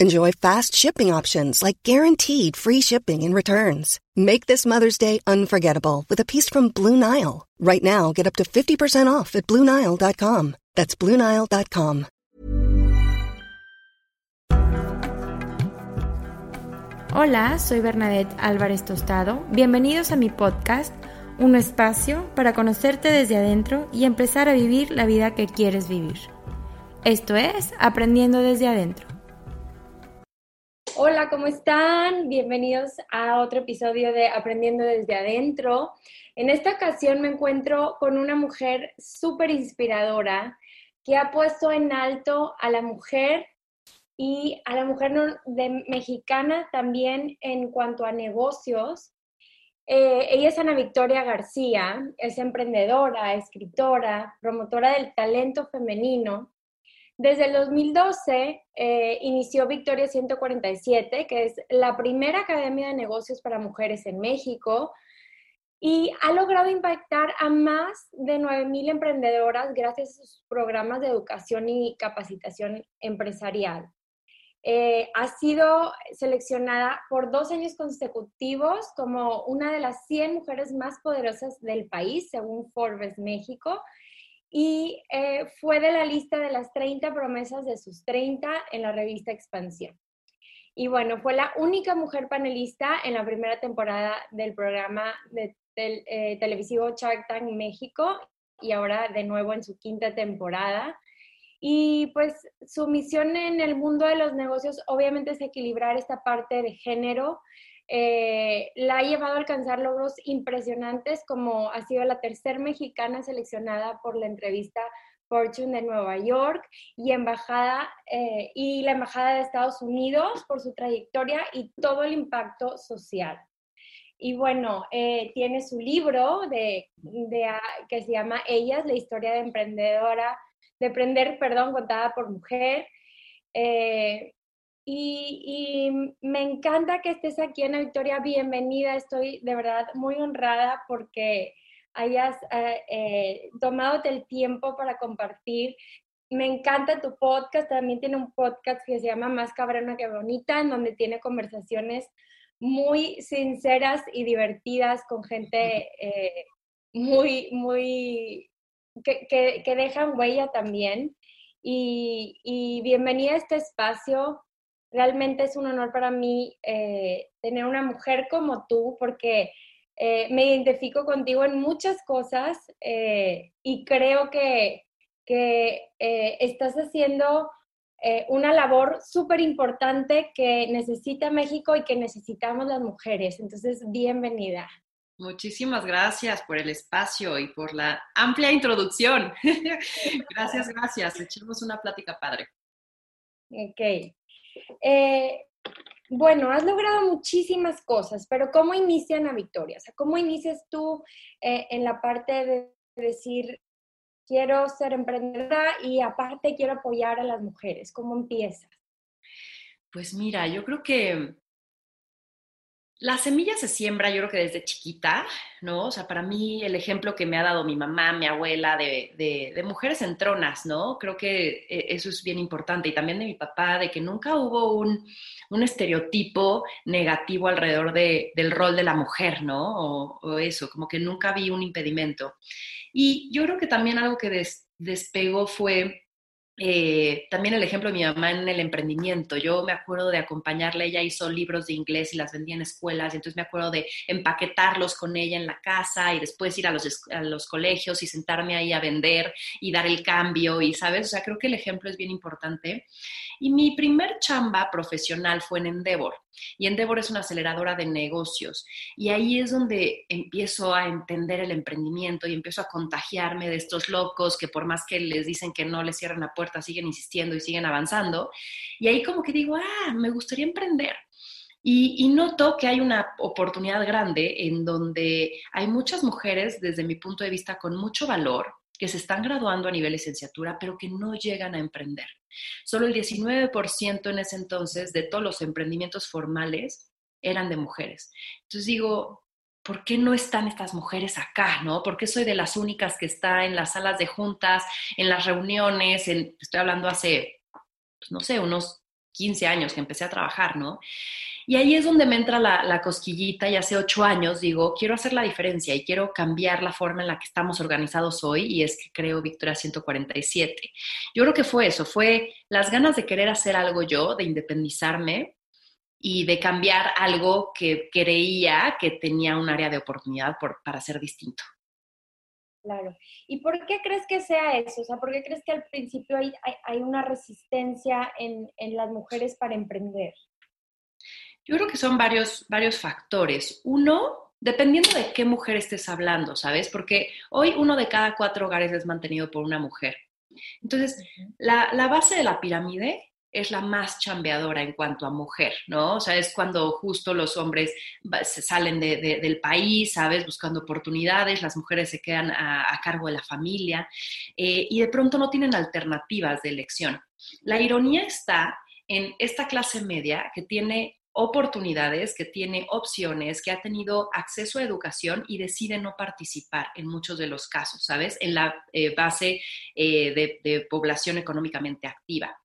Enjoy fast shipping options like guaranteed free shipping and returns. Make this Mother's Day unforgettable with a piece from Blue Nile. Right now, get up to 50% off at BlueNile.com. That's BlueNile.com. Hola, soy Bernadette Álvarez Tostado. Bienvenidos a mi podcast, un espacio para conocerte desde adentro y empezar a vivir la vida que quieres vivir. Esto es Aprendiendo desde adentro. Hola, ¿cómo están? Bienvenidos a otro episodio de Aprendiendo desde adentro. En esta ocasión me encuentro con una mujer súper inspiradora que ha puesto en alto a la mujer y a la mujer de, mexicana también en cuanto a negocios. Eh, ella es Ana Victoria García, es emprendedora, escritora, promotora del talento femenino. Desde el 2012 eh, inició Victoria 147, que es la primera academia de negocios para mujeres en México, y ha logrado impactar a más de 9.000 emprendedoras gracias a sus programas de educación y capacitación empresarial. Eh, ha sido seleccionada por dos años consecutivos como una de las 100 mujeres más poderosas del país, según Forbes México, y eh, fue de la lista de las 30 promesas de sus 30 en la revista Expansión. Y bueno, fue la única mujer panelista en la primera temporada del programa eh, televisivo Shark Tank México y ahora de nuevo en su quinta temporada. Y pues su misión en el mundo de los negocios obviamente es equilibrar esta parte de género. Eh, la ha llevado a alcanzar logros impresionantes como ha sido la tercera mexicana seleccionada por la entrevista Fortune de Nueva York y, embajada, eh, y la Embajada de Estados Unidos por su trayectoria y todo el impacto social. Y bueno, eh, tiene su libro de, de, ah, que se llama Ellas, la historia de emprendedora de Aprender, perdón, contada por mujer. Eh, y, me encanta que estés aquí, Ana Victoria, bienvenida. Estoy de verdad muy honrada porque hayas eh, eh, tomado el tiempo para compartir. Me encanta tu podcast, también tiene un podcast que se llama Más cabrona que bonita, en donde tiene conversaciones muy sinceras y divertidas con gente muy, muy que, dejan huella también. Y, bienvenida a este espacio. Realmente es un honor para mí eh, tener una mujer como tú, porque eh, me identifico contigo en muchas cosas eh, y creo que, que estás haciendo una labor súper importante que necesita México y que necesitamos las mujeres. Entonces, bienvenida. Muchísimas gracias por el espacio y por la amplia introducción. gracias, gracias. Echemos una plática padre. Ok. Eh, bueno, has logrado muchísimas cosas, pero ¿cómo inician a Victoria? O sea, ¿cómo inicias tú eh, en la parte de decir, quiero ser emprendedora y aparte quiero apoyar a las mujeres? ¿Cómo empiezas? Pues mira, yo creo que la semilla se siembra, yo creo que desde chiquita, ¿no? O sea, para mí el ejemplo que me ha dado mi mamá, mi abuela, de, de, mujeres en tronas, ¿no? Creo que eh, eso es bien importante. Y también de mi papá, de que nunca hubo un, un estereotipo negativo alrededor de, del rol de la mujer, ¿no? O, o, eso, como que nunca vi un impedimento. Y yo creo que también algo que des, despegó fue eh, también el ejemplo de mi mamá en el emprendimiento. Yo me acuerdo de acompañarla, ella hizo libros de inglés y las vendía en escuelas, y entonces me acuerdo de empaquetarlos con ella en la casa y después ir a los, a los colegios y sentarme ahí a vender y dar el cambio, y sabes, o sea, creo que el ejemplo es bien importante. Y mi primer chamba profesional fue en Endeavor. Y Endeavor es una aceleradora de negocios. Y ahí es donde empiezo a entender el emprendimiento y empiezo a contagiarme de estos locos que por más que les dicen que no les cierran la puerta, siguen insistiendo y siguen avanzando. Y ahí como que digo, ah, me gustaría emprender. Y, y, noto que hay una oportunidad grande en donde hay muchas mujeres, desde mi punto de vista, con mucho valor, que se están graduando a nivel licenciatura, pero que no llegan a emprender. Solo el 19% en ese entonces de todos los emprendimientos formales eran de mujeres. Entonces digo, ¿por qué no están estas mujeres acá? ¿no? ¿Por qué soy de las únicas que está en las salas de juntas, en las reuniones? estoy hablando hace, pues, no sé, unos 15 años que empecé a trabajar, ¿no? Y ahí es donde me entra la, cosquillita y hace ocho años digo, quiero hacer la diferencia y quiero cambiar la forma en la que estamos organizados hoy y es que creo Victoria 147. Yo creo que fue eso, fue las ganas de querer hacer algo yo, de independizarme y de cambiar algo que creía que tenía un área de oportunidad para ser distinto. Claro. ¿Y por qué crees que sea eso? O sea, ¿por qué crees que al principio hay, hay, una resistencia en, en las mujeres para emprender? Yo creo que son varios, varios factores. Uno, dependiendo de qué mujer estés hablando, ¿sabes? Porque hoy uno de cada cuatro hogares es mantenido por una mujer. Entonces, la, la base de la pirámide es la más chambeadora en cuanto a mujer, ¿no? O sea, es cuando justo los hombres se salen de, del país, ¿sabes? Buscando oportunidades, las mujeres se quedan a, cargo de la familia eh, y de pronto no tienen alternativas de elección. La ironía está en esta clase media que tiene oportunidades, que tiene opciones, que ha tenido acceso a educación y decide no participar en muchos de los casos, ¿sabes? En la eh, base eh, de, población económicamente activa.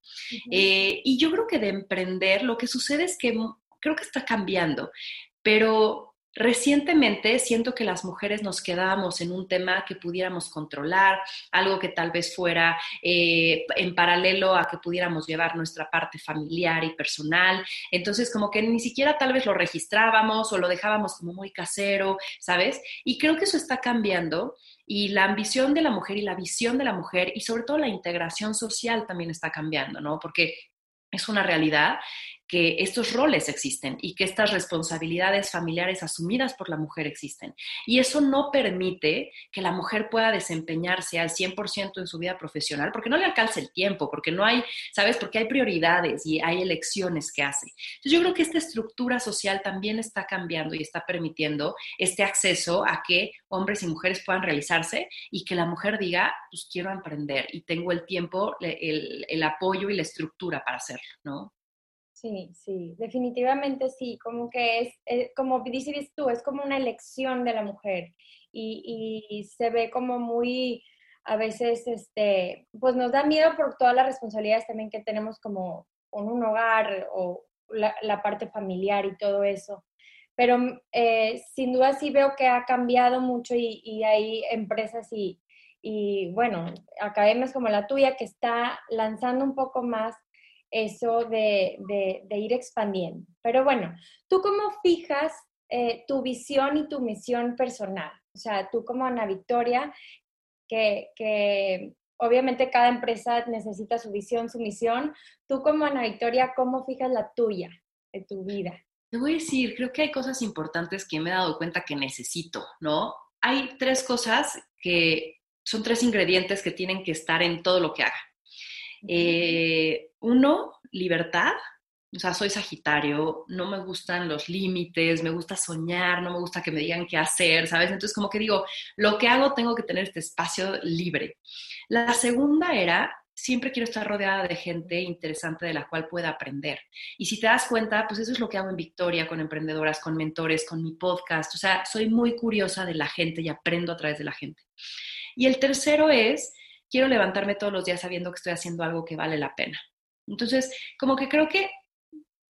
Eh, y yo creo que de emprender, lo que sucede es que creo que está cambiando, pero Recientemente siento que las mujeres nos quedábamos en un tema que pudiéramos controlar, algo que tal vez fuera eh, en paralelo a que pudiéramos llevar nuestra parte familiar y personal. Entonces, como que ni siquiera tal vez lo registrábamos o lo dejábamos como muy casero, ¿sabes? Y creo que eso está cambiando y la ambición de la mujer y la visión de la mujer y sobre todo la integración social también está cambiando, ¿no? Porque es una realidad que estos roles existen y que estas responsabilidades familiares asumidas por la mujer existen. Y eso no permite que la mujer pueda desempeñarse al 100% en su vida profesional porque no le alcanza el tiempo, porque no hay, ¿sabes? Porque hay prioridades y hay elecciones que hace. Entonces yo creo que esta estructura social también está cambiando y está permitiendo este acceso a que hombres y mujeres puedan realizarse y que la mujer diga, pues quiero emprender y tengo el tiempo, el, el apoyo y la estructura para hacerlo, ¿no? Sí, sí, definitivamente sí, como que es, eh, como dices tú, es como una elección de la mujer y, se ve como muy, a veces, este, pues nos da miedo por todas las responsabilidades también que tenemos como con un hogar o la, parte familiar y todo eso. Pero eh, sin duda sí veo que ha cambiado mucho y, y hay empresas y, y, bueno, academias como la tuya que está lanzando un poco más eso de, ir expandiendo. Pero bueno, ¿tú cómo fijas eh, tu visión y tu misión personal? O sea, tú como Ana Victoria, que, obviamente cada empresa necesita su visión, su misión, tú como Ana Victoria, ¿cómo fijas la tuya de tu vida? Te voy a decir, creo que hay cosas importantes que me he dado cuenta que necesito, ¿no? Hay tres cosas que son tres ingredientes que tienen que estar en todo lo que haga. Eh, uno, libertad, o sea, soy Sagitario, no me gustan los límites, me gusta soñar, no me gusta que me digan qué hacer, ¿sabes? Entonces, como que digo, lo que hago tengo que tener este espacio libre. La segunda era, siempre quiero estar rodeada de gente interesante de la cual pueda aprender. Y si te das cuenta, pues eso es lo que hago en Victoria, con emprendedoras, con mentores, con mi podcast. O sea, soy muy curiosa de la gente y aprendo a través de la gente. Y el tercero es, quiero levantarme todos los días sabiendo que estoy haciendo algo que vale la pena. Entonces, como que creo que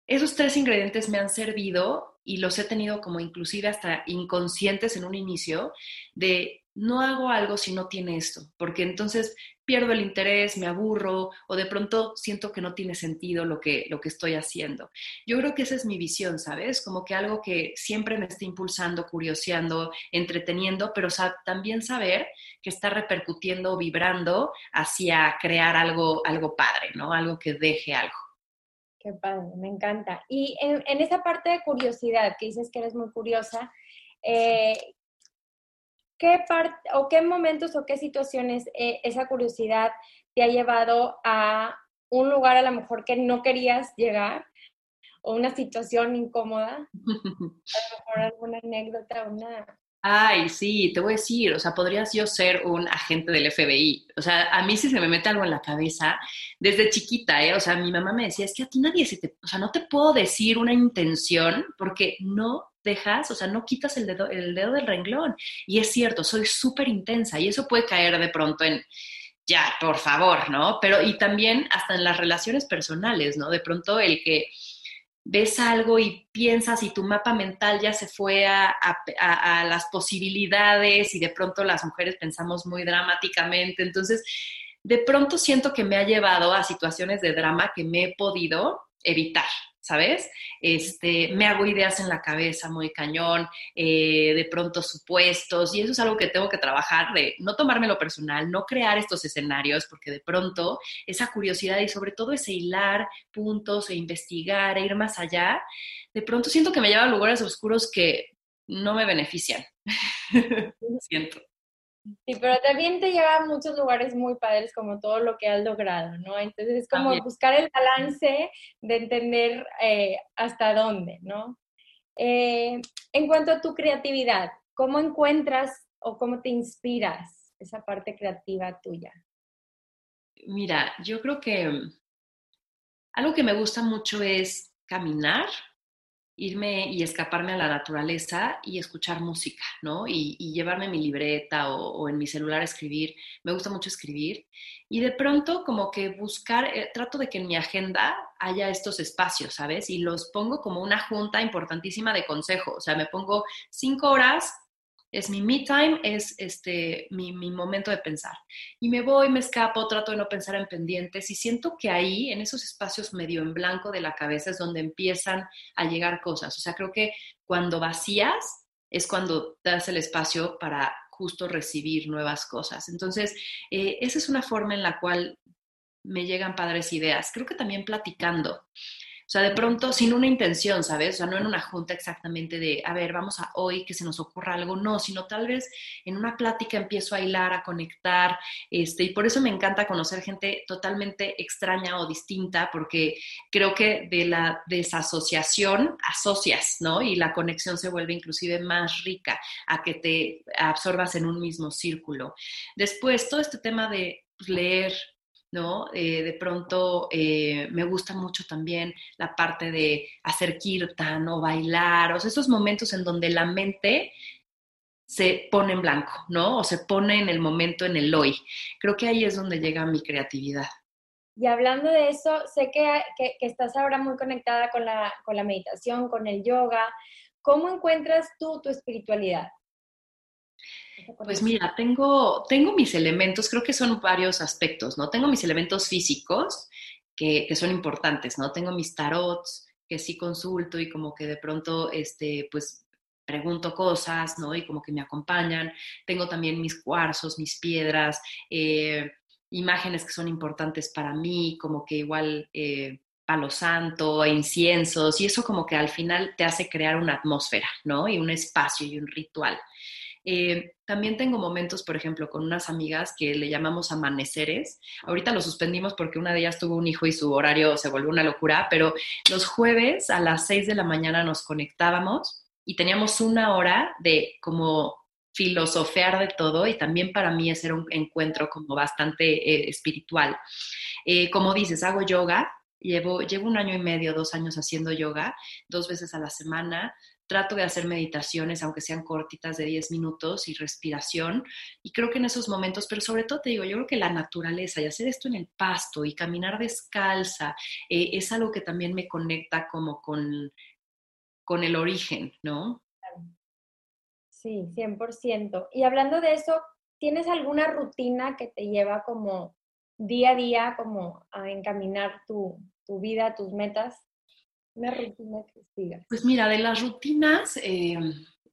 esos tres ingredientes me han servido y los he tenido como inclusive hasta inconscientes en un inicio de no hago algo si no tiene esto, porque entonces pierdo el interés, me aburro o de pronto siento que no tiene sentido lo que, lo que estoy haciendo. Yo creo que esa es mi visión, ¿sabes? Como que algo que siempre me está impulsando, curioseando, entreteniendo, pero también saber que está repercutiendo, vibrando hacia crear algo, algo padre, ¿no? Algo que deje algo. Qué padre, me encanta. Y en, esa parte de curiosidad, que dices que eres muy curiosa, eh, ¿qué parte o qué momentos o qué situaciones eh, esa curiosidad te ha llevado a un lugar a lo mejor que no querías llegar o una situación incómoda? A lo mejor alguna anécdota, una, Ay, sí, te voy a decir, o sea, podrías yo ser un agente del FBI. O sea, a mí si se me mete algo en la cabeza, desde chiquita, ¿eh? O sea, mi mamá me decía, es que a ti nadie se te, o sea, no te puedo decir una intención porque no dejas, o sea, no quitas el dedo, el dedo del renglón. Y es cierto, soy súper intensa y eso puede caer de pronto en, ya, por favor, ¿no? Pero y también hasta en las relaciones personales, ¿no? De pronto el que ves algo y piensas y tu mapa mental ya se fue a, las posibilidades y de pronto las mujeres pensamos muy dramáticamente. Entonces, de pronto siento que me ha llevado a situaciones de drama que me he podido evitar, ¿sabes? Este, me hago ideas en la cabeza muy cañón, eh, de pronto supuestos, y eso es algo que tengo que trabajar, de no tomármelo personal, no crear estos escenarios, porque de pronto esa curiosidad y sobre todo ese hilar puntos e investigar e ir más allá, de pronto siento que me lleva a lugares oscuros que no me benefician. siento. Sí, pero también te lleva a muchos lugares muy padres como todo lo que has logrado, ¿no? Entonces es como buscar el balance de entender eh, hasta dónde, ¿no? Eh, en cuanto a tu creatividad, ¿cómo encuentras o cómo te inspiras esa parte creativa tuya? Mira, yo creo que algo que me gusta mucho es caminar irme y escaparme a la naturaleza y escuchar música, ¿no? Y, llevarme mi libreta o, en mi celular escribir. Me gusta mucho escribir. Y de pronto como que buscar, eh, trato de que en mi agenda haya estos espacios, ¿sabes? Y los pongo como una junta importantísima de consejo. O sea, me pongo cinco horas es mi me time, es este, mi, mi, momento de pensar. Y me voy, me escapo, trato de no pensar en pendientes y siento que ahí, en esos espacios medio en blanco de la cabeza, es donde empiezan a llegar cosas. O sea, creo que cuando vacías es cuando das el espacio para justo recibir nuevas cosas. Entonces, eh, esa es una forma en la cual me llegan padres ideas. Creo que también platicando. O sea, de pronto sin una intención, ¿sabes? O sea, no en una junta exactamente de, a ver, vamos a hoy que se nos ocurra algo, no, sino tal vez en una plática empiezo a hilar, a conectar, este, y por eso me encanta conocer gente totalmente extraña o distinta, porque creo que de la desasociación asocias, ¿no? Y la conexión se vuelve inclusive más rica a que te absorbas en un mismo círculo. Después, todo este tema de leer, ¿no? Eh, de pronto eh, me gusta mucho también la parte de hacer kirtan o bailar, o sea, esos momentos en donde la mente se pone en blanco, ¿no? O se pone en el momento, en el hoy. Creo que ahí es donde llega mi creatividad. Y hablando de eso, sé que, que, que estás ahora muy conectada con la, con la meditación, con el yoga. ¿Cómo encuentras tú tu espiritualidad? Pues mira, tengo, tengo mis elementos, creo que son varios aspectos, ¿no? Tengo mis elementos físicos que, son importantes, ¿no? Tengo mis tarots que sí consulto y como que de pronto, este, pues pregunto cosas, ¿no? Y como que me acompañan. Tengo también mis cuarzos, mis piedras, eh, imágenes que son importantes para mí, como que igual eh, palo santo, inciensos, y eso como que al final te hace crear una atmósfera, ¿no? Y un espacio y un ritual. Eh, también tengo momentos, por ejemplo, con unas amigas que le llamamos amaneceres. Ahorita lo suspendimos porque una de ellas tuvo un hijo y su horario se volvió una locura, pero los jueves a las 6 de la mañana nos conectábamos y teníamos una hora de como filosofear de todo y también para mí es un encuentro como bastante eh, espiritual. Eh, como dices, hago yoga, llevo, llevo un año y medio, dos años haciendo yoga, dos veces a la semana, trato de hacer meditaciones, aunque sean cortitas de 10 minutos y respiración. Y creo que en esos momentos, pero sobre todo te digo, yo creo que la naturaleza y hacer esto en el pasto y caminar descalza eh, es algo que también me conecta como con, con el origen, ¿no? Sí, 100%. Y hablando de eso, ¿tienes alguna rutina que te lleva como día a día, como a encaminar tu, tu vida, tus metas? Una rutina que sigas. Pues mira, de las rutinas, eh,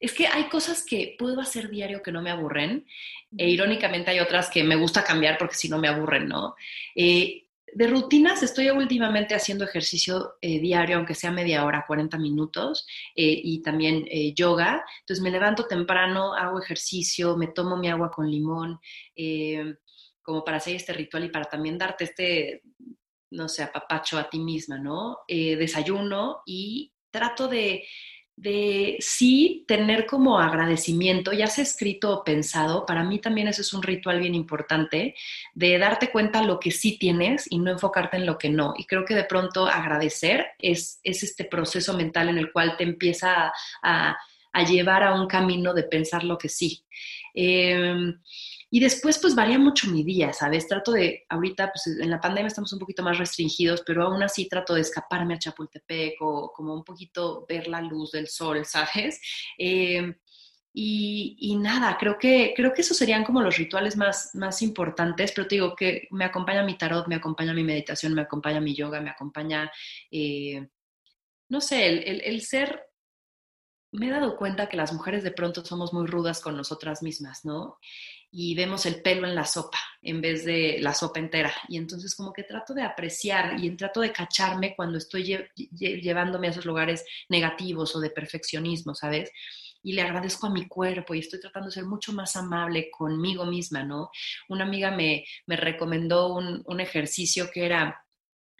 es que hay cosas que puedo hacer diario que no me aburren, e irónicamente hay otras que me gusta cambiar porque si no me aburren, ¿no? Eh, de rutinas estoy últimamente haciendo ejercicio eh, diario, aunque sea media hora, 40 minutos, y también yoga. Entonces me levanto temprano, hago ejercicio, me tomo mi agua con limón, como para hacer este ritual y para también darte este no sé, apapacho a ti misma, ¿no? Eh, desayuno y trato de, de sí tener como agradecimiento, ya sea escrito o pensado, para mí también eso es un ritual bien importante, de darte cuenta lo que sí tienes y no enfocarte en lo que no. Y creo que de pronto agradecer es, es este proceso mental en el cual te empieza a, a, llevar a un camino de pensar lo que sí. Eh, y después, pues varía mucho mi día, ¿sabes? Trato de, ahorita, pues en la pandemia estamos un poquito más restringidos, pero aún así trato de escaparme a Chapultepec o como un poquito ver la luz del sol, ¿sabes? Eh, y, nada, creo que, creo que esos serían como los rituales más, más importantes, pero te digo que me acompaña mi tarot, me acompaña mi meditación, me acompaña mi yoga, me acompaña, eh, no sé, el, el ser me he dado cuenta que las mujeres de pronto somos muy rudas con nosotras mismas, ¿no? Y vemos el pelo en la sopa en vez de la sopa entera. Y entonces como que trato de apreciar y trato de cacharme cuando estoy llevándome a esos lugares negativos o de perfeccionismo, ¿sabes? Y le agradezco a mi cuerpo y estoy tratando de ser mucho más amable conmigo misma, ¿no? Una amiga me, me recomendó un, un ejercicio que era,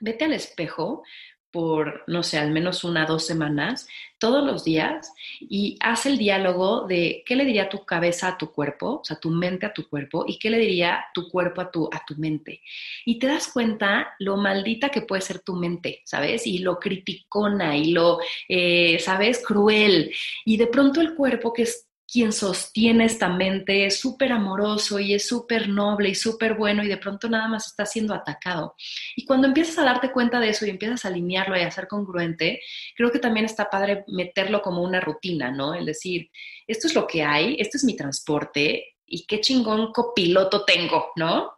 vete al espejo, por, no sé, al menos una, dos semanas, todos los días, y haz el diálogo de qué le diría tu cabeza a tu cuerpo, o sea, tu mente a tu cuerpo, y qué le diría tu cuerpo a tu, a tu mente. Y te das cuenta lo maldita que puede ser tu mente, ¿sabes? Y lo criticona y lo, eh, ¿sabes? Cruel. Y de pronto el cuerpo, que es quien sostiene esta mente es súper amoroso y es súper noble y súper bueno y de pronto nada más está siendo atacado. Y cuando empiezas a darte cuenta de eso y empiezas a alinearlo y a ser congruente, creo que también está padre meterlo como una rutina, ¿no? El decir, esto es lo que hay, esto es mi transporte y qué chingón copiloto tengo, ¿no?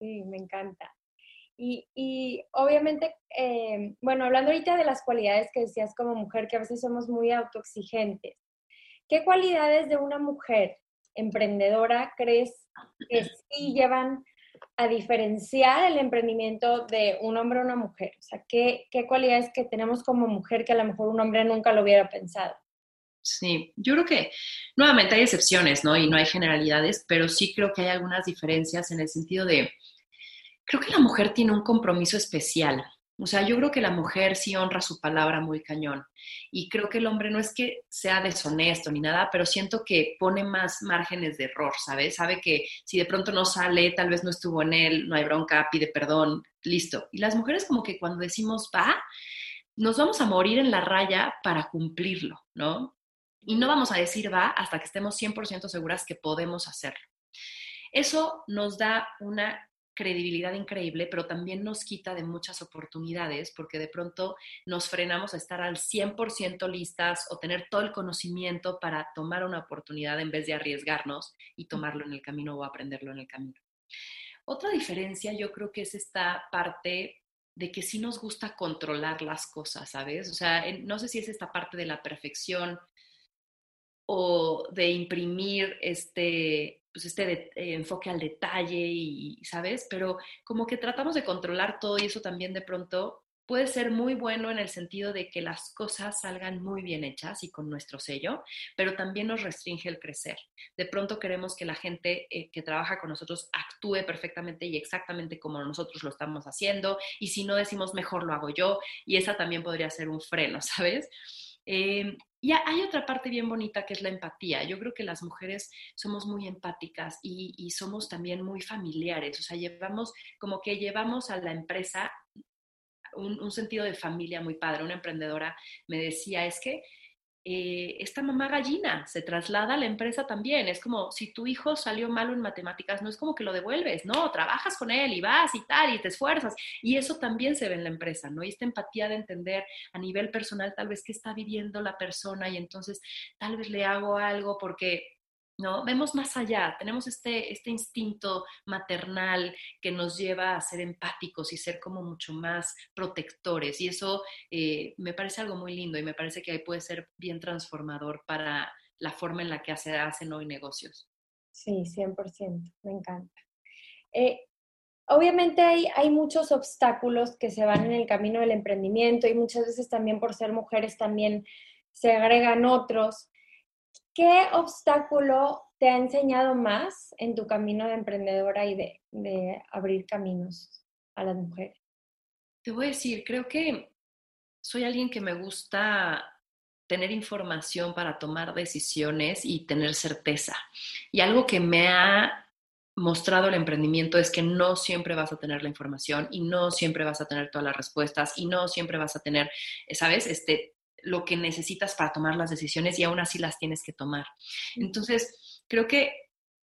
Sí, me encanta. Y, obviamente, eh, bueno, hablando ahorita de las cualidades que decías como mujer, que a veces somos muy autoexigentes. ¿Qué cualidades de una mujer emprendedora crees que sí llevan a diferenciar el emprendimiento de un hombre o una mujer? O sea, ¿qué, ¿qué, cualidades que tenemos como mujer que a lo mejor un hombre nunca lo hubiera pensado? Sí, yo creo que nuevamente hay excepciones, ¿no? Y no hay generalidades, pero sí creo que hay algunas diferencias en el sentido de, creo que la mujer tiene un compromiso especial o sea, yo creo que la mujer sí honra su palabra muy cañón. Y creo que el hombre no es que sea deshonesto ni nada, pero siento que pone más márgenes de error, ¿sabes? Sabe que si de pronto no sale, tal vez no estuvo en él, no hay bronca, pide perdón, listo. Y las mujeres como que cuando decimos va, nos vamos a morir en la raya para cumplirlo, ¿no? Y no vamos a decir va hasta que estemos 100% seguras que podemos hacerlo. Eso nos da una credibilidad increíble, pero también nos quita de muchas oportunidades porque de pronto nos frenamos a estar al 100% listas o tener todo el conocimiento para tomar una oportunidad en vez de arriesgarnos y tomarlo en el camino o aprenderlo en el camino. Otra diferencia yo creo que es esta parte de que sí nos gusta controlar las cosas, ¿sabes? O sea, no sé si es esta parte de la perfección o de imprimir este, pues este eh, enfoque al detalle y, ¿sabes? Pero como que tratamos de controlar todo y eso también de pronto puede ser muy bueno en el sentido de que las cosas salgan muy bien hechas y con nuestro sello, pero también nos restringe el crecer. De pronto queremos que la gente eh, que trabaja con nosotros actúe perfectamente y exactamente como nosotros lo estamos haciendo, y si no decimos mejor lo hago yo, y esa también podría ser un freno, ¿sabes? Eh, y hay otra parte bien bonita que es la empatía. Yo creo que las mujeres somos muy empáticas y, somos también muy familiares. O sea, llevamos como que llevamos a la empresa un, un, sentido de familia muy padre. Una emprendedora me decía, es que eh, esta mamá gallina se traslada a la empresa también. Es como si tu hijo salió malo en matemáticas, no es como que lo devuelves, no, trabajas con él y vas y tal y te esfuerzas. Y eso también se ve en la empresa, ¿no? Y esta empatía de entender a nivel personal tal vez qué está viviendo la persona y entonces tal vez le hago algo porque ¿no? Vemos más allá, tenemos este, este instinto maternal que nos lleva a ser empáticos y ser como mucho más protectores. Y eso eh, me parece algo muy lindo y me parece que ahí puede ser bien transformador para la forma en la que se hacen hoy negocios. Sí, 100%, me encanta. Eh, obviamente hay, hay muchos obstáculos que se van en el camino del emprendimiento y muchas veces también por ser mujeres también se agregan otros. ¿Qué obstáculo te ha enseñado más en tu camino de emprendedora y de, abrir caminos a las mujeres? Te voy a decir, creo que soy alguien que me gusta tener información para tomar decisiones y tener certeza. Y algo que me ha mostrado el emprendimiento es que no siempre vas a tener la información y no siempre vas a tener todas las respuestas y no siempre vas a tener, ¿sabes? Este, lo que necesitas para tomar las decisiones y aún así las tienes que tomar. Entonces, creo que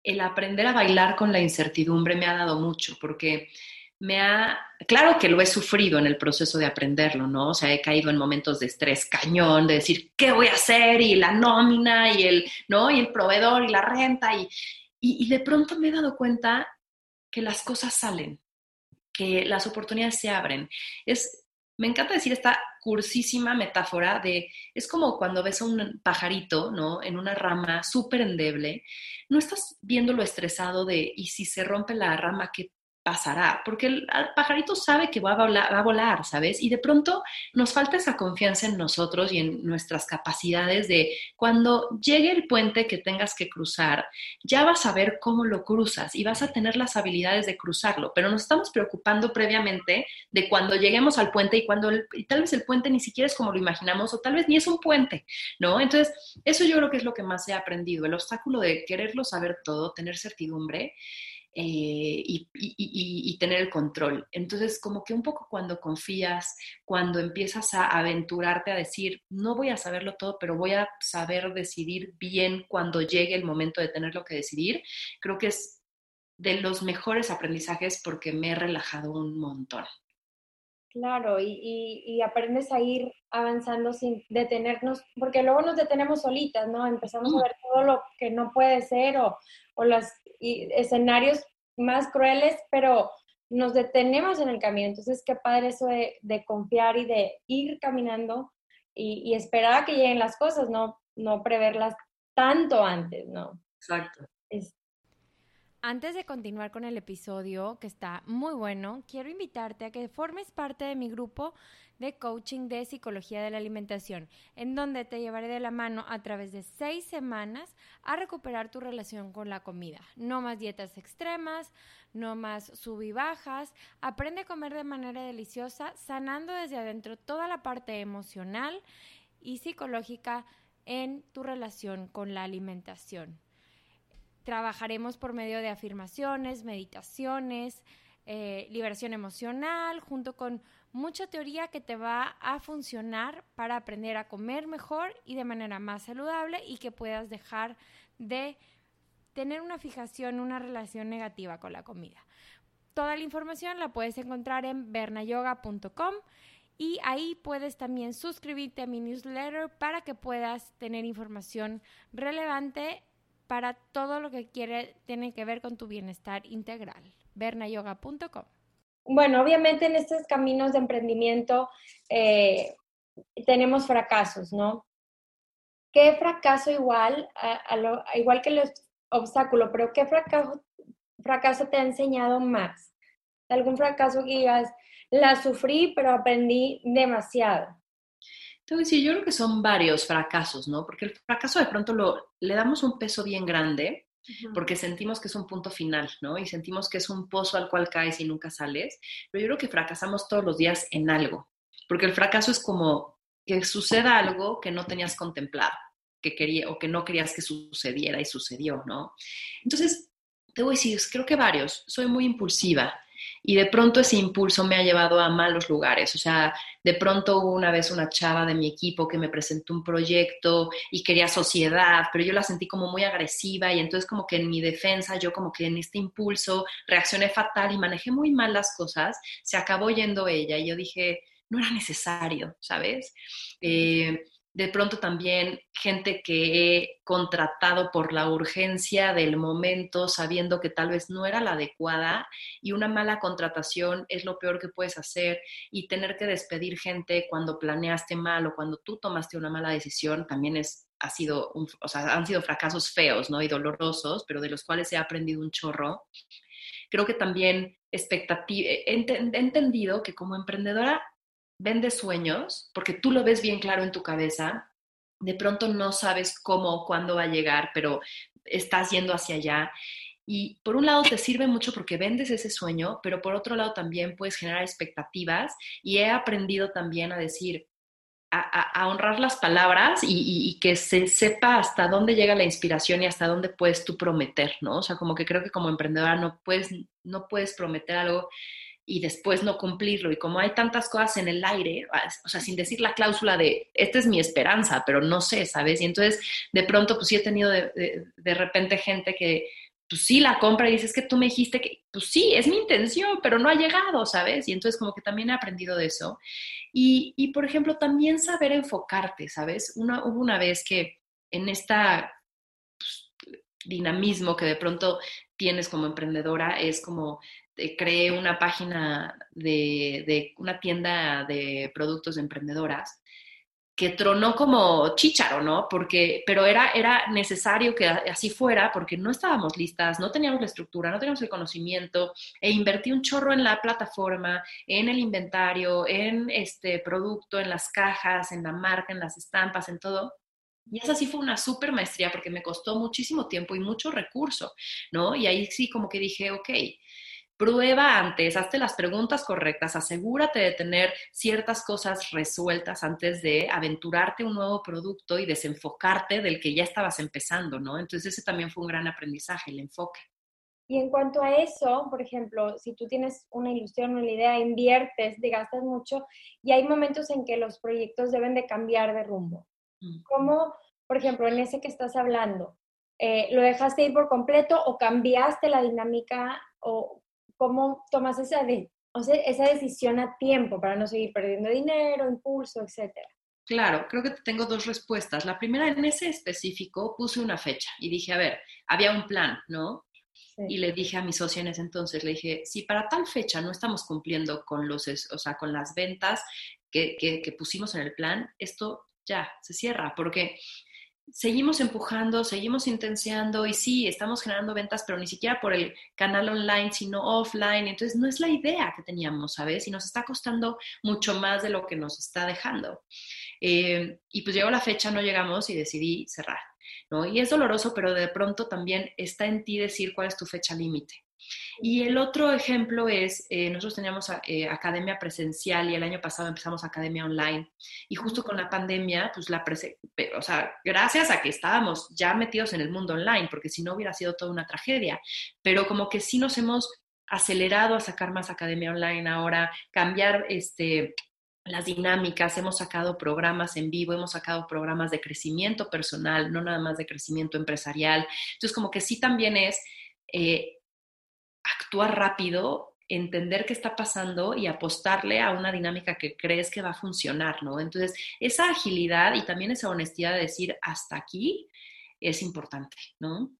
el aprender a bailar con la incertidumbre me ha dado mucho porque me ha, claro que lo he sufrido en el proceso de aprenderlo, ¿no? O sea, he caído en momentos de estrés cañón, de decir, ¿qué voy a hacer? Y la nómina y el, ¿no? Y el proveedor y la renta y, y, y de pronto me he dado cuenta que las cosas salen, que las oportunidades se abren. Es, me encanta decir esta cursísima metáfora de, es como cuando ves a un pajarito, ¿no? En una rama súper endeble, no estás viendo lo estresado de, y si se rompe la rama, ¿qué pasará, porque el, pajarito sabe que va a, volar, va a, volar, ¿sabes? Y de pronto nos falta esa confianza en nosotros y en nuestras capacidades de cuando llegue el puente que tengas que cruzar, ya vas a ver cómo lo cruzas y vas a tener las habilidades de cruzarlo, pero nos estamos preocupando previamente de cuando lleguemos al puente y cuando y tal vez el puente ni siquiera es como lo imaginamos o tal vez ni es un puente, ¿no? Entonces, eso yo creo que es lo que más he aprendido, el obstáculo de quererlo saber todo, tener certidumbre eh, y, tener el control. Entonces, como que un poco cuando confías, cuando empiezas a aventurarte a decir, no voy a saberlo todo, pero voy a saber decidir bien cuando llegue el momento de tenerlo que decidir, creo que es de los mejores aprendizajes porque me he relajado un montón. Claro, y, aprendes a ir avanzando sin detenernos, porque luego nos detenemos solitas, ¿no? Empezamos a mm. ver todo lo que no puede ser o, o los escenarios más crueles, pero nos detenemos en el camino. Entonces, qué padre eso de, confiar y de ir caminando y, esperar a que lleguen las cosas, no, no preverlas tanto antes, ¿no? Exacto. Antes de continuar con el episodio, que está muy bueno, quiero invitarte a que formes parte de mi grupo de coaching de psicología de la alimentación, en donde te llevaré de la mano a través de seis semanas a recuperar tu relación con la comida. No más dietas extremas, no más sub y bajas. Aprende a comer de manera deliciosa, sanando desde adentro toda la parte emocional y psicológica en tu relación con la alimentación. Trabajaremos por medio de afirmaciones, meditaciones, eh, liberación emocional, junto con mucha teoría que te va a funcionar para aprender a comer mejor y de manera más saludable y que puedas dejar de tener una fijación, una relación negativa con la comida. Toda la información la puedes encontrar en bernayoga.com y ahí puedes también suscribirte a mi newsletter para que puedas tener información relevante para todo lo que quiere, tiene que ver con tu bienestar integral. bernayoga.com. Bueno, obviamente en estos caminos de emprendimiento eh, tenemos fracasos, ¿no? ¿Qué fracaso igual, igual que los obstáculos, pero qué fracaso, fracaso te ha enseñado más? ¿Algún fracaso que digas, la sufrí, pero aprendí demasiado. Te voy a decir, yo creo que son varios fracasos, ¿no? Porque el fracaso de pronto lo, le damos un peso bien grande porque sentimos que es un punto final, ¿no? Y sentimos que es un pozo al cual caes y nunca sales. Pero yo creo que fracasamos todos los días en algo, porque el fracaso es como que suceda algo que no tenías contemplado, que quería o que no querías que sucediera y sucedió, ¿no? Entonces, te voy a decir, creo que varios. Soy muy impulsiva y de pronto ese impulso me ha llevado a malos lugares. O sea, de pronto hubo una vez una chava de mi equipo que me presentó un proyecto y quería sociedad, pero yo la sentí como muy agresiva y entonces como que en mi defensa, yo como que en este impulso reaccioné fatal y manejé muy mal las cosas, se acabó yendo ella y yo dije, no era necesario, ¿sabes? Eh, de pronto también gente que he contratado por la urgencia del momento, sabiendo que tal vez no era la adecuada y una mala contratación es lo peor que puedes hacer y tener que despedir gente cuando planeaste mal o cuando tú tomaste una mala decisión también es ha sido o sea, han sido fracasos feos, ¿no? y dolorosos, pero de los cuales he aprendido un chorro. Creo que también expectativa, he entendido que como emprendedora vende sueños, porque tú lo ves bien claro en tu cabeza, de pronto no sabes cómo o cuándo va a llegar, pero estás yendo hacia allá. Y por un lado te sirve mucho porque vendes ese sueño, pero por otro lado también puedes generar expectativas y he aprendido también a decir, a, honrar las palabras y, que se sepa hasta dónde llega la inspiración y hasta dónde puedes tú prometer, ¿no? O sea, como que creo que como emprendedora no puedes, no puedes prometer algo y después no cumplirlo. Y como hay tantas cosas en el aire, o sea, sin decir la cláusula de, esta es mi esperanza, pero no sé, ¿sabes? Y entonces, de pronto, pues sí he tenido de, de, repente gente que, pues sí la compra y dice, es que tú me dijiste que, pues sí, es mi intención, pero no ha llegado, ¿sabes? Y entonces como que también he aprendido de eso. Y, y por ejemplo, también saber enfocarte, ¿sabes? Una, hubo una vez que en esta pues, dinamismo que de pronto tienes como emprendedora es como eh, creé una página de, una tienda de productos de emprendedoras que tronó como chícharo, ¿no? Porque, pero era, era necesario que así fuera porque no estábamos listas, no teníamos la estructura, no teníamos el conocimiento e invertí un chorro en la plataforma, en el inventario, en este producto, en las cajas, en la marca, en las estampas, en todo. Y esa sí fue una súper maestría porque me costó muchísimo tiempo y mucho recurso, ¿no? Y ahí sí como que dije, ok, Prueba antes, hazte las preguntas correctas, asegúrate de tener ciertas cosas resueltas antes de aventurarte un nuevo producto y desenfocarte del que ya estabas empezando, ¿no? Entonces ese también fue un gran aprendizaje, el enfoque. Y en cuanto a eso, por ejemplo, si tú tienes una ilusión, una idea, inviertes, te gastas mucho y hay momentos en que los proyectos deben de cambiar de rumbo. Como, por ejemplo, en ese que estás hablando, eh, ¿lo dejaste ir por completo o cambiaste la dinámica o cómo tomas esa, de, o sea, esa decisión a tiempo para no seguir perdiendo dinero, impulso, etcétera. Claro, creo que tengo dos respuestas. La primera, en ese específico, puse una fecha y dije, a ver, había un plan, ¿no? Y le dije a mi socio en ese entonces, le dije, si para tal fecha no estamos cumpliendo con los, o sea, con las ventas que, que, que pusimos en el plan, esto ya se cierra, porque seguimos empujando, seguimos intensiando y sí, estamos generando ventas, pero ni siquiera por el canal online, sino offline. Entonces, no es la idea que teníamos, ¿sabes? Y nos está costando mucho más de lo que nos está dejando. Eh, y pues llegó la fecha, no llegamos y decidí cerrar. ¿No? Y es doloroso, pero de pronto también está en ti decir cuál es tu fecha límite. Y el otro ejemplo es, eh, nosotros teníamos eh, academia presencial y el año pasado empezamos academia online. Y justo con la pandemia, pues la, o sea, gracias a que estábamos ya metidos en el mundo online, porque si no hubiera sido toda una tragedia, pero como que sí nos hemos acelerado a sacar más academia online ahora, cambiar este, las dinámicas, hemos sacado programas en vivo, hemos sacado programas de crecimiento personal, no nada más de crecimiento empresarial. Entonces, como que sí también es eh, actuar rápido, entender qué está pasando y apostarle a una dinámica que crees que va a funcionar, ¿no? Entonces, esa agilidad y también esa honestidad de decir hasta aquí es importante, ¿no?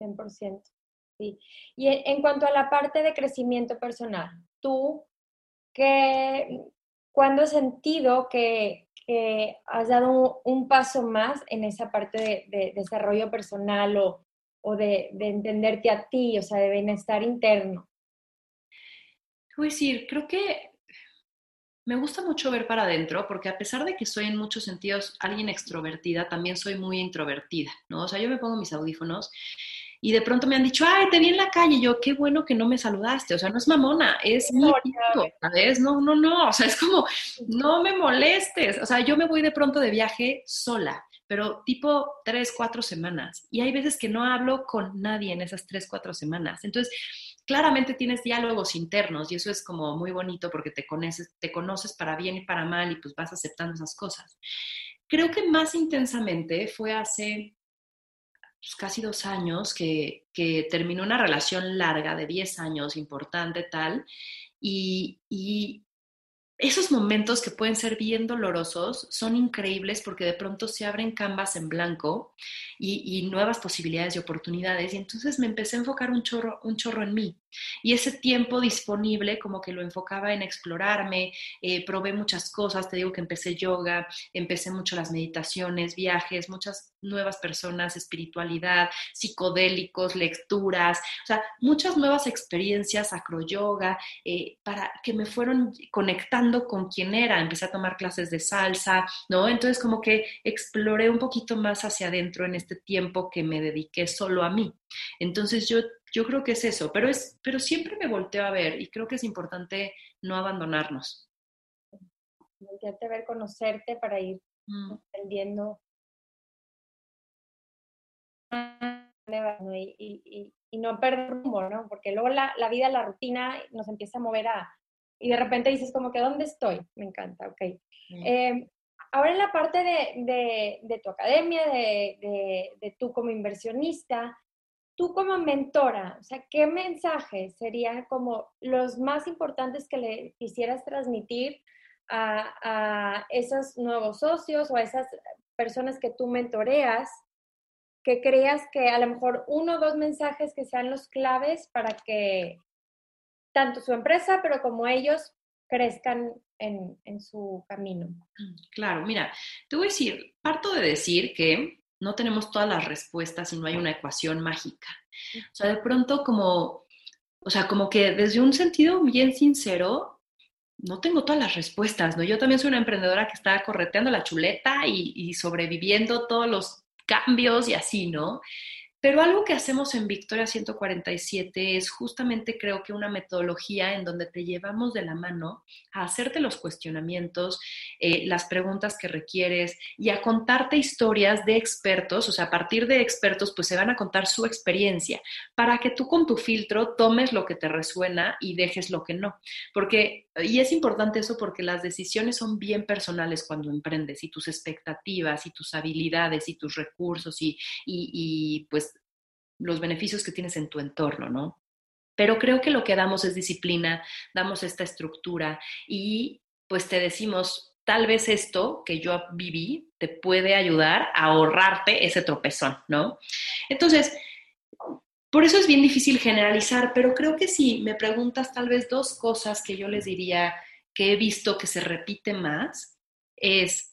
100%. Sí. Y en cuanto a la parte de crecimiento personal, tú, ¿qué, ¿cuándo has sentido que, has dado un, paso más en esa parte de desarrollo personal o, o de, entenderte a ti, o sea, de bienestar interno? Voy a decir, creo que me gusta mucho ver para adentro porque a pesar de que soy en muchos sentidos alguien extrovertida, también soy muy introvertida, ¿no? O sea, yo me pongo mis audífonos y de pronto me han dicho, ay, te vi en la calle, y yo, qué bueno que no me saludaste, o sea, no es mamona, es mi hijo, ¿sabes? No, no, no, o sea, es como, no me molestes, o sea, yo me voy de pronto de viaje sola, pero tipo tres, cuatro semanas, y hay veces que no hablo con nadie en esas tres, cuatro semanas, entonces claramente tienes diálogos internos y eso es como muy bonito porque te conoces, te conoces para bien y para mal y pues vas aceptando esas cosas. Creo que más intensamente fue hace pues, casi dos años que, que, terminó una relación larga de 10 años, importante tal, y, y esos momentos que pueden ser bien dolorosos son increíbles porque de pronto se abren canvas en blanco y, nuevas posibilidades y oportunidades. Y entonces me empecé a enfocar un chorro, un chorro en mí. Y ese tiempo disponible como que lo enfocaba en explorarme, eh, probé muchas cosas, te digo que empecé yoga, empecé mucho las meditaciones, viajes, muchas nuevas personas, espiritualidad, psicodélicos, lecturas, o sea, muchas nuevas experiencias, acroyoga, eh, para que me fueron conectando con quién era. Empecé a tomar clases de salsa, ¿no? Entonces como que exploré un poquito más hacia adentro en este tiempo que me dediqué solo a mí. Entonces yo, yo creo que es eso, pero, es, pero siempre me volteo a ver y creo que es importante no abandonarnos. Voltearte a ver, conocerte para ir mm. aprendiendo y, y, no perder rumbo, ¿no? Porque luego la, la, vida, la rutina nos empieza a mover a... Y de repente dices como que, ¿dónde estoy? Me encanta, ok. Eh, Ahora en la parte de, tu academia, de, de, tú como inversionista, tú como mentora, o sea, ¿qué mensajes serían como los más importantes que le quisieras transmitir a, a esos nuevos socios o a esas personas que tú mentoreas, que creas que a lo mejor uno o dos mensajes que sean los claves para que tanto su empresa, pero como ellos crezcan en, su camino. Claro, mira, te voy a decir, parto de decir que no tenemos todas las respuestas y no hay una ecuación mágica. O sea, de pronto como, o sea, como que desde un sentido bien sincero, no tengo todas las respuestas, ¿no? Yo también soy una emprendedora que está correteando la chuleta y, y sobreviviendo todos los cambios y así, ¿no? Pero algo que hacemos en Victoria 147 es justamente creo que una metodología en donde te llevamos de la mano a hacerte los cuestionamientos, eh, las preguntas que requieres y a contarte historias de expertos, o sea, a partir de expertos pues se van a contar su experiencia para que tú con tu filtro tomes lo que te resuena y dejes lo que no. Porque, y es importante eso porque las decisiones son bien personales cuando emprendes y tus expectativas y tus habilidades y tus recursos y, y, pues los beneficios que tienes en tu entorno, ¿no? Pero creo que lo que damos es disciplina, damos esta estructura y pues te decimos, tal vez esto que yo viví te puede ayudar a ahorrarte ese tropezón, ¿no? Entonces, por eso es bien difícil generalizar, pero creo que si me preguntas tal vez dos cosas que yo les diría que he visto que se repite más, es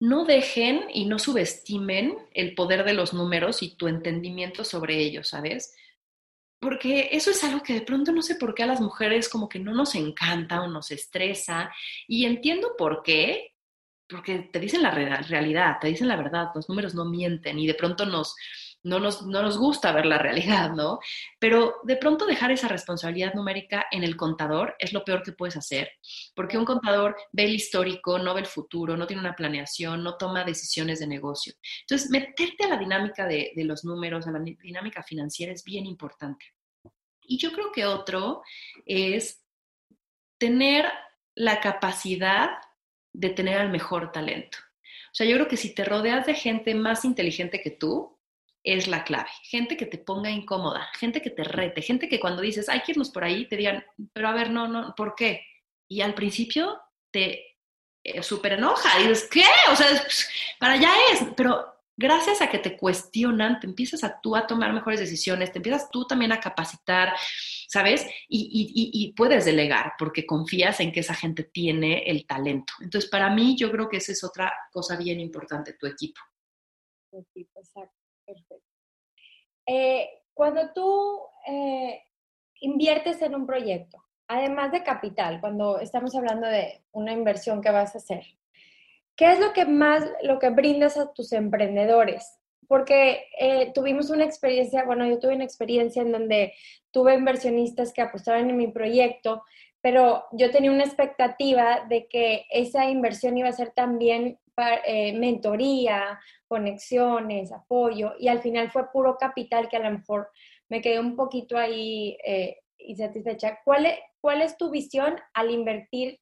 no dejen y no subestimen el poder de los números y tu entendimiento sobre ellos, ¿sabes? Porque eso es algo que de pronto no sé por qué a las mujeres como que no nos encanta o nos estresa. Y entiendo por qué, porque te dicen la realidad, te dicen la verdad, los números no mienten y de pronto nos, no nos, no nos gusta ver la realidad, ¿no? Pero de pronto dejar esa responsabilidad numérica en el contador es lo peor que puedes hacer, porque un contador ve el histórico, no ve el futuro, no tiene una planeación, no toma decisiones de negocio. Entonces, meterte a la dinámica de, de los números, a la dinámica financiera es bien importante. Y yo creo que otro es tener la capacidad de tener al mejor talento. O sea, yo creo que si te rodeas de gente más inteligente que tú, es la clave. Gente que te ponga incómoda, gente que te rete, gente que cuando dices, hay que irnos por ahí, te digan, pero a ver, no, no, ¿por qué? Y al principio te eh, súper enoja y dices, ¿qué? O sea, para allá es, pero gracias a que te cuestionan, te empiezas a tú a tomar mejores decisiones, te empiezas tú también a capacitar, ¿sabes? Y, y, puedes delegar porque confías en que esa gente tiene el talento. Entonces, para mí, yo creo que esa es otra cosa bien importante, tu equipo. Exacto. Perfecto. Eh, cuando tú eh, inviertes en un proyecto, además de capital, cuando estamos hablando de una inversión que vas a hacer, ¿qué es lo que más, lo que brindas a tus emprendedores? Porque eh, tuvimos una experiencia, bueno, yo tuve una experiencia en donde tuve inversionistas que apostaban en mi proyecto, pero yo tenía una expectativa de que esa inversión iba a ser también eh, mentoría, conexiones, apoyo, y al final fue puro capital que a lo mejor me quedé un poquito ahí eh, insatisfecha. ¿Cuál es, ¿Cuál es tu visión al invertir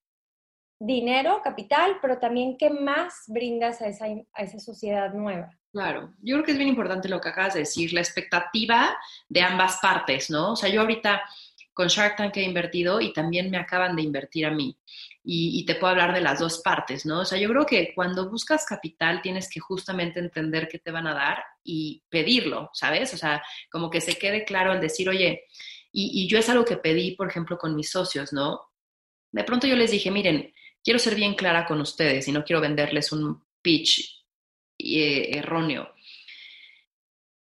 dinero, capital, pero también qué más brindas a esa, a esa sociedad nueva? Claro, yo creo que es bien importante lo que acabas de decir, la expectativa de ambas partes, ¿no? O sea, yo ahorita con Shark Tank he invertido y también me acaban de invertir a mí. Y, te puedo hablar de las dos partes, ¿no? O sea, yo creo que cuando buscas capital tienes que justamente entender qué te van a dar y pedirlo, ¿sabes? O sea, como que se quede claro el decir, oye, y, yo es algo que pedí, por ejemplo, con mis socios, ¿no? De pronto yo les dije, miren, quiero ser bien clara con ustedes y no quiero venderles un pitch eh, erróneo.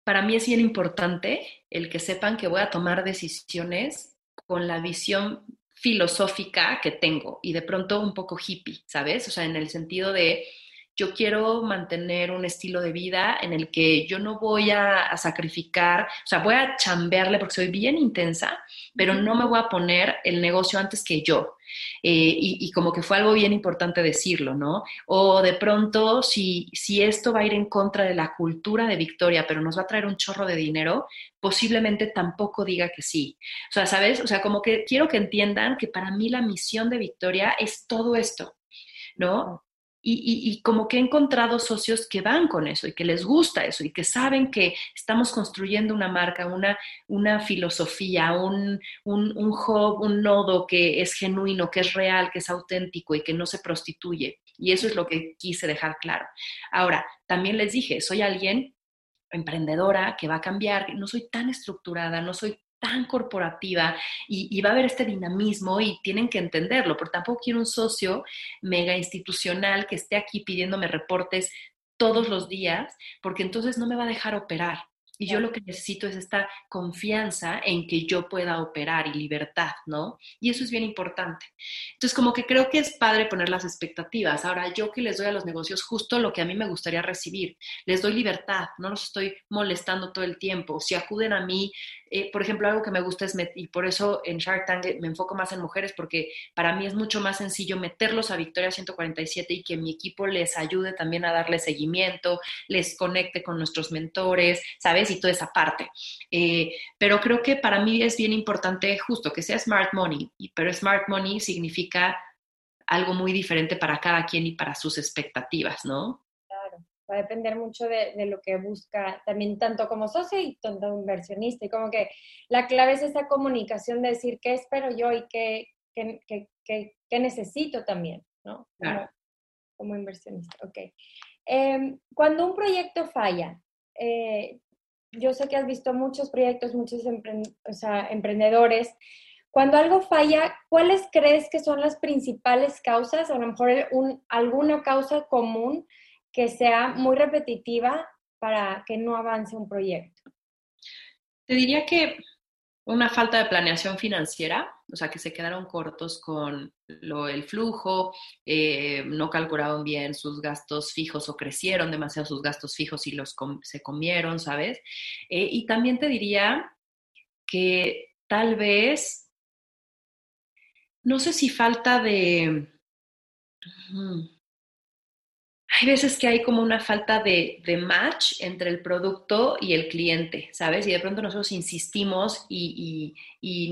Para mí es bien importante el que sepan que voy a tomar decisiones con la visión filosófica que tengo y de pronto un poco hippie, ¿sabes? O sea, en el sentido de yo quiero mantener un estilo de vida en el que yo no voy a, sacrificar, o sea, voy a chambearle porque soy bien intensa, pero no me voy a poner el negocio antes que yo. Eh, y, como que fue algo bien importante decirlo, ¿no? O de pronto, si, si esto va a ir en contra de la cultura de Victoria, pero nos va a traer un chorro de dinero, posiblemente tampoco diga que sí. O sea, ¿sabes? O sea, como que quiero que entiendan que para mí la misión de Victoria es todo esto. ¿no? Y, como que he encontrado socios que van con eso y que les gusta eso y que saben que estamos construyendo una marca, una, una filosofía, un, un, un hub, un nodo que es genuino, que es real, que es auténtico y que no se prostituye. Y eso es lo que quise dejar claro. Ahora, también les dije, soy alguien emprendedora que va a cambiar, no soy tan estructurada, no soy tan corporativa y, va a haber este dinamismo y tienen que entenderlo, pero tampoco quiero un socio mega institucional que esté aquí pidiéndome reportes todos los días, porque entonces no me va a dejar operar. Y yo lo que necesito es esta confianza en que yo pueda operar y libertad, ¿no? Y eso es bien importante. Entonces, como que creo que es padre poner las expectativas. Ahora, yo que les doy a los negocios justo lo que a mí me gustaría recibir. Les doy libertad, no los estoy molestando todo el tiempo. Si acuden a mí, eh, por ejemplo, algo que me gusta es, y por eso en Shark Tank me enfoco más en mujeres, porque para mí es mucho más sencillo meterlos a Victoria 147 y que mi equipo les ayude también a darle seguimiento, les conecte con nuestros mentores, ¿sabes? Y toda esa parte. Eh, pero creo que para mí es bien importante justo que sea Smart Money, pero Smart Money significa algo muy diferente para cada quien y para sus expectativas, ¿no? Va a depender mucho de, lo que busca también tanto como socio y tanto inversionista. Y como que la clave es esa comunicación de decir qué espero yo y qué, qué, necesito también, ¿no? Como, inversionista. Ok. Em, cuando un proyecto falla, eh, yo sé que has visto muchos proyectos, muchos emprendedores. Cuando algo falla, ¿cuáles crees que son las principales causas? A lo mejor un, alguna causa común que sea muy repetitiva para que no avance un proyecto? Te diría que una falta de planeación financiera, o sea, que se quedaron cortos con lo, el flujo, eh, no calcularon bien sus gastos fijos o crecieron demasiado sus gastos fijos y los se comieron, ¿sabes? Eh, y también te diría que tal vez, no sé si falta de hay veces que hay como una falta de, match entre el producto y el cliente, ¿sabes? Y de pronto nosotros insistimos y,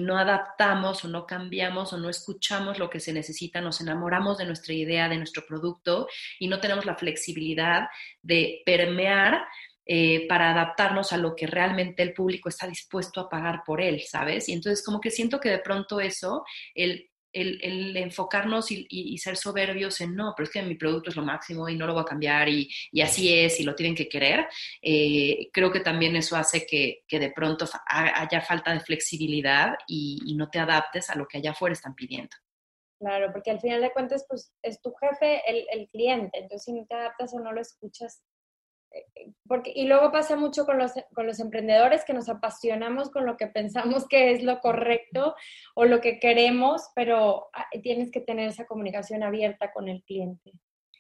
no adaptamos o no cambiamos o no escuchamos lo que se necesita, nos enamoramos de nuestra idea, de nuestro producto y no tenemos la flexibilidad de permear eh, para adaptarnos a lo que realmente el público está dispuesto a pagar por él, ¿sabes? Y entonces como que siento que de pronto eso, el el, enfocarnos y, ser soberbios en no, pero es que mi producto es lo máximo y no lo voy a cambiar y, así es y lo tienen que querer, eh, creo que también eso hace que, de pronto haya falta de flexibilidad y, no te adaptes a lo que allá afuera están pidiendo. Claro, porque al final de cuentas, pues es tu jefe el, cliente, entonces si no te adaptas o no lo escuchas, porque, y luego pasa mucho con los, con los emprendedores que nos apasionamos con lo que pensamos que es lo correcto o lo que queremos, pero ah, tienes que tener esa comunicación abierta con el cliente.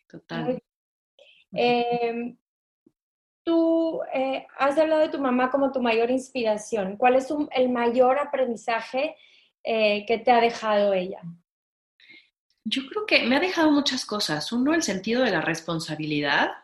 Total. Em, tú eh, has hablado de tu mamá como tu mayor inspiración. ¿Cuál es el mayor aprendizaje eh, que te ha dejado ella? Yo creo que me ha dejado muchas cosas. Uno, el sentido de la responsabilidad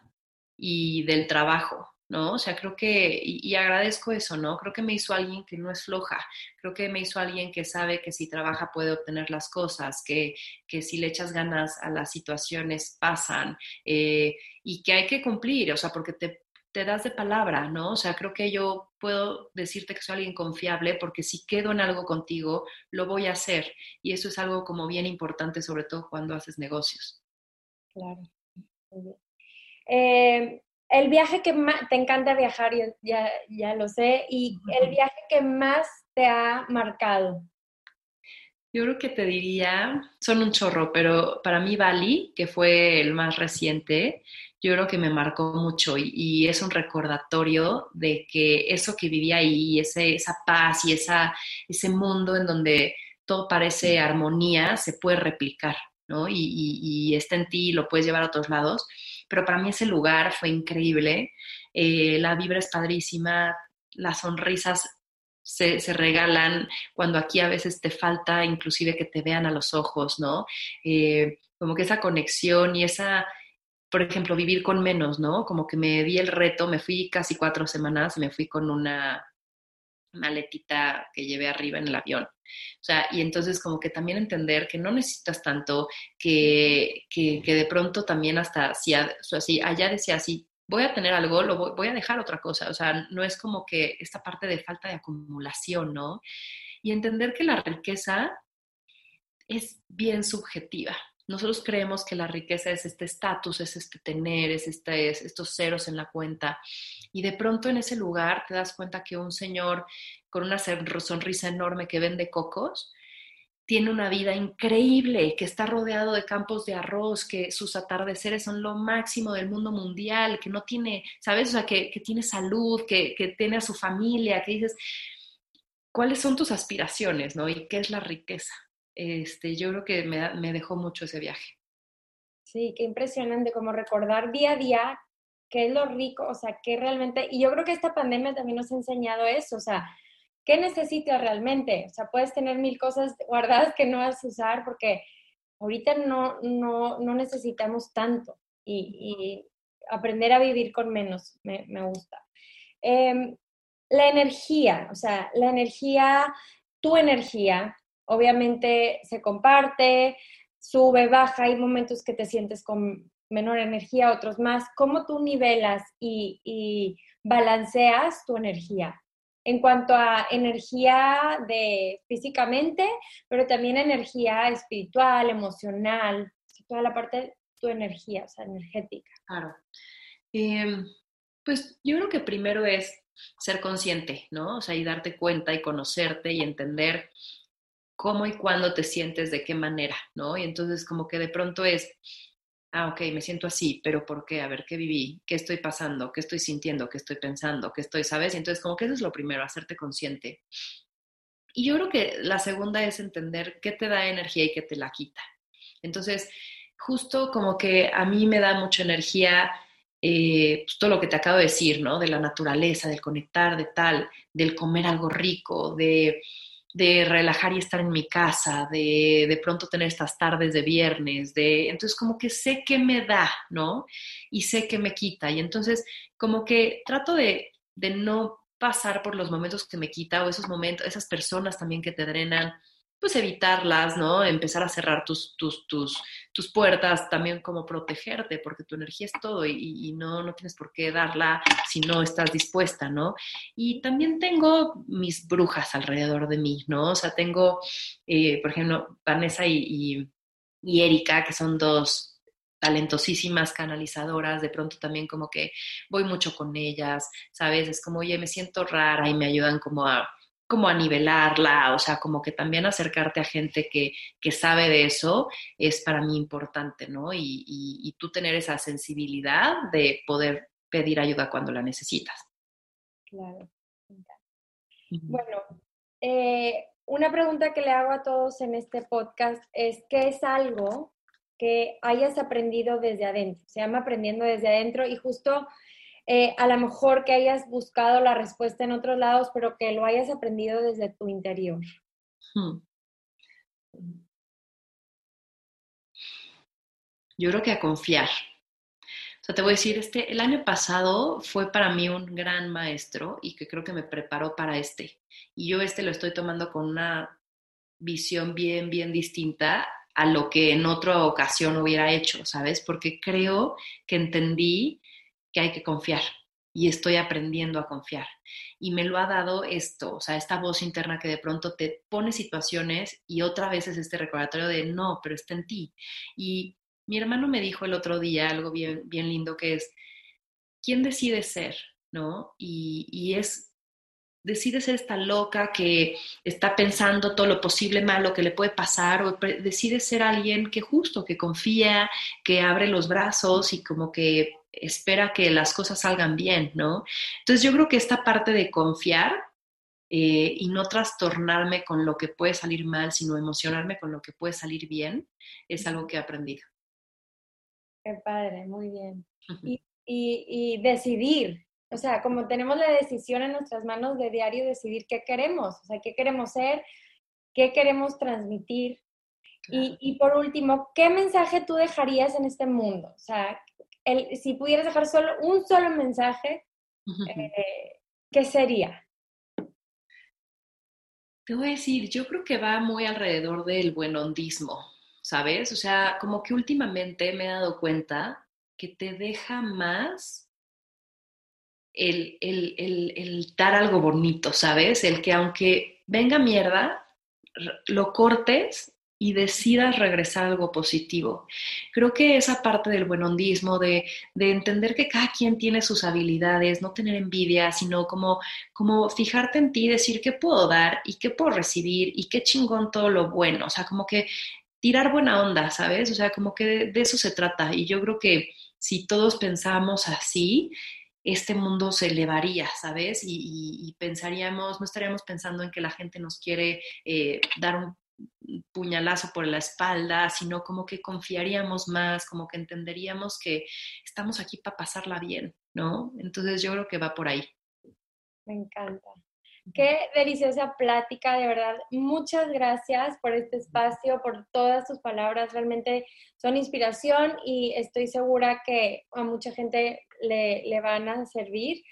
y del trabajo, ¿no? O sea, creo que, y, agradezco eso, ¿no? Creo que me hizo alguien que no es floja, creo que me hizo alguien que sabe que si trabaja puede obtener las cosas, que, que si le echas ganas a las situaciones pasan eh, y que hay que cumplir, o sea, porque te, te das de palabra, ¿no? O sea, creo que yo puedo decirte que soy alguien confiable porque si quedo en algo contigo, lo voy a hacer. Y eso es algo como bien importante, sobre todo cuando haces negocios. Claro. Eh, el viaje que más, te encanta viajar, ya, ya, lo sé, y el viaje que más te ha marcado. Yo creo que te diría, son un chorro, pero para mí Bali, que fue el más reciente, yo creo que me marcó mucho y, es un recordatorio de que eso que vivía ahí, ese, esa paz y esa, ese mundo en donde todo parece armonía, se puede replicar, ¿no? Y, y, está en ti y lo puedes llevar a otros lados. Pero para mí ese lugar fue increíble, eh, la vibra es padrísima, las sonrisas se, regalan cuando aquí a veces te falta inclusive que te vean a los ojos, ¿no? Eh, como que esa conexión y esa por ejemplo, vivir con menos, ¿no? Como que me di el reto, me fui casi cuatro semanas, me fui con una maletita que llevé arriba en el avión. O sea, y entonces como que también entender que no necesitas tanto, que, que, de pronto también hasta si, así, allá decía así, voy a tener algo, lo voy, voy, a dejar otra cosa. O sea, no es como que esta parte de falta de acumulación, ¿no? Y entender que la riqueza es bien subjetiva. Nosotros creemos que la riqueza es este estatus, es este tener, es, este, estos ceros en la cuenta. Y de pronto en ese lugar te das cuenta que un señor con una sonrisa enorme que vende cocos, tiene una vida increíble, que está rodeado de campos de arroz, que sus atardeceres son lo máximo del mundo mundial, que no tiene, ¿sabes? O sea, que, tiene salud, que, que, tiene a su familia, que dices, ¿cuáles son tus aspiraciones, no? ¿Y qué es la riqueza? Este, yo creo que me, dejó mucho ese viaje. Sí, qué impresionante, como recordar día a día qué es lo rico, o sea, qué realmente, y yo creo que esta pandemia también nos ha enseñado eso, o sea, ¿qué necesitas realmente? O sea, puedes tener mil cosas guardadas que no vas a usar porque ahorita no, no, no necesitamos tanto y, aprender a vivir con menos me, me gusta. Em, la energía, o sea, la energía, tu energía, obviamente se comparte, sube, baja, hay momentos que te sientes con menor energía, otros más. ¿Cómo tú nivelas y, balanceas tu energía? En cuanto a energía de físicamente, pero también energía espiritual, emocional, toda la parte de tu energía, o sea, energética. Claro. Em, pues yo creo que primero es ser consciente, ¿no? O sea, y darte cuenta y conocerte y entender cómo y cuándo te sientes, de qué manera, ¿no? Y entonces como que de pronto es, ah, ok, me siento así, pero ¿por qué? A ver, ¿qué viví? ¿Qué estoy pasando? ¿Qué estoy sintiendo? ¿Qué estoy pensando? ¿Qué estoy, sabes? Y entonces como que eso es lo primero, hacerte consciente. Y yo creo que la segunda es entender qué te da energía y qué te la quita. Entonces, justo como que a mí me da mucha energía eh, pues, todo lo que te acabo de decir, ¿no? De la naturaleza, del conectar, de tal, del comer algo rico, de de relajar y estar en mi casa, de de pronto tener estas tardes de viernes, de entonces como que sé qué me da, ¿no? Y sé qué me quita. Y entonces como que trato de, de no pasar por los momentos que me quita o esos momentos, esas personas también que te drenan, pues evitarlas, ¿no? Empezar a cerrar tus, tus, tus, tus puertas, también como protegerte, porque tu energía es todo y, no, no tienes por qué darla si no estás dispuesta, ¿no? Y también tengo mis brujas alrededor de mí, ¿no? O sea, tengo, eh, por ejemplo, Vanessa y, y Erika, que son dos talentosísimas canalizadoras, de pronto también como que voy mucho con ellas, ¿sabes? Es como, oye, me siento rara y me ayudan como a como a nivelarla, o sea, como que también acercarte a gente que, que sabe de eso es para mí importante, ¿no? Y, y, tú tener esa sensibilidad de poder pedir ayuda cuando la necesitas. Claro. Bueno, eh, una pregunta que le hago a todos en este podcast es, ¿qué es algo que hayas aprendido desde adentro? Se llama aprendiendo desde adentro y justo eh, a lo mejor que hayas buscado la respuesta en otros lados, pero que lo hayas aprendido desde tu interior. Hmm. Yo creo que a confiar. O sea, te voy a decir, este, el año pasado fue para mí un gran maestro y que creo que me preparó para este. Y yo este lo estoy tomando con una visión bien, bien distinta a lo que en otra ocasión hubiera hecho, ¿sabes? Porque creo que entendí que hay que confiar y estoy aprendiendo a confiar. Y me lo ha dado esto, o sea, esta voz interna que de pronto te pone situaciones y otra vez es este recordatorio de no, pero está en ti. Y mi hermano me dijo el otro día algo bien, bien lindo que es, ¿quién decide ser? ¿No? Y, y es, decide ser esta loca que está pensando todo lo posible malo que le puede pasar o decide ser alguien que justo, que confía, que abre los brazos y como que espera que las cosas salgan bien, ¿no? Entonces yo creo que esta parte de confiar eh, y no trastornarme con lo que puede salir mal, sino emocionarme con lo que puede salir bien, es algo que he aprendido. Qué padre, muy bien. Y, y, decidir, o sea, como tenemos la decisión en nuestras manos de diario, decidir qué queremos, o sea, qué queremos ser, qué queremos transmitir. Y, y, por último, ¿qué mensaje tú dejarías en este mundo? O sea, el, si pudieras dejar solo un solo mensaje, eh, ¿qué sería? Te voy a decir, yo creo que va muy alrededor del buenondismo. ¿sabes? O sea, como que últimamente me he dado cuenta que te deja más el, el, el, dar algo bonito, ¿sabes? El que aunque venga mierda, lo cortes y decidas regresar algo positivo. Creo que esa parte del buenondismo, de, de, entender que cada quien tiene sus habilidades, no tener envidia, sino como, como fijarte en ti, decir qué puedo dar y qué puedo recibir y qué chingón todo lo bueno. O sea, como que tirar buena onda, ¿sabes? O sea, como que de, eso se trata. Y yo creo que si todos pensamos así, este mundo se elevaría, ¿sabes? Y, pensaríamos, no estaríamos pensando en que la gente nos quiere eh, dar un puñalazo por la espalda, sino como que confiaríamos más, como que entenderíamos que estamos aquí para pasarla bien, ¿no? Entonces yo creo que va por ahí. Me encanta. Qué deliciosa plática, de verdad. Muchas gracias por este espacio, por todas tus palabras. Realmente son inspiración y estoy segura que a mucha gente le, van a servir.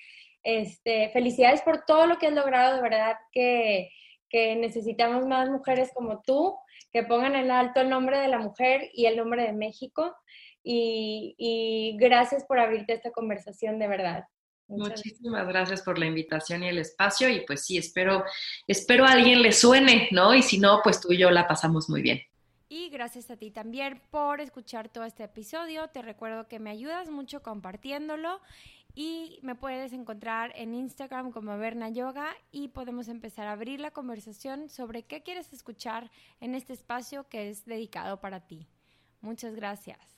Este, felicidades por todo lo que has logrado, de verdad que, necesitamos más mujeres como tú, que pongan en alto el nombre de la mujer y el nombre de México. Y, y gracias por abrirte esta conversación, de verdad. Muchísimas gracias por la invitación y el espacio y pues sí, espero, espero a alguien le suene, ¿no? Y si no, pues tú y yo la pasamos muy bien. Y gracias a ti también por escuchar todo este episodio. Te recuerdo que me ayudas mucho compartiéndolo y me puedes encontrar en Instagram como Berna Yoga y podemos empezar a abrir la conversación sobre qué quieres escuchar en este espacio que es dedicado para ti. Muchas gracias.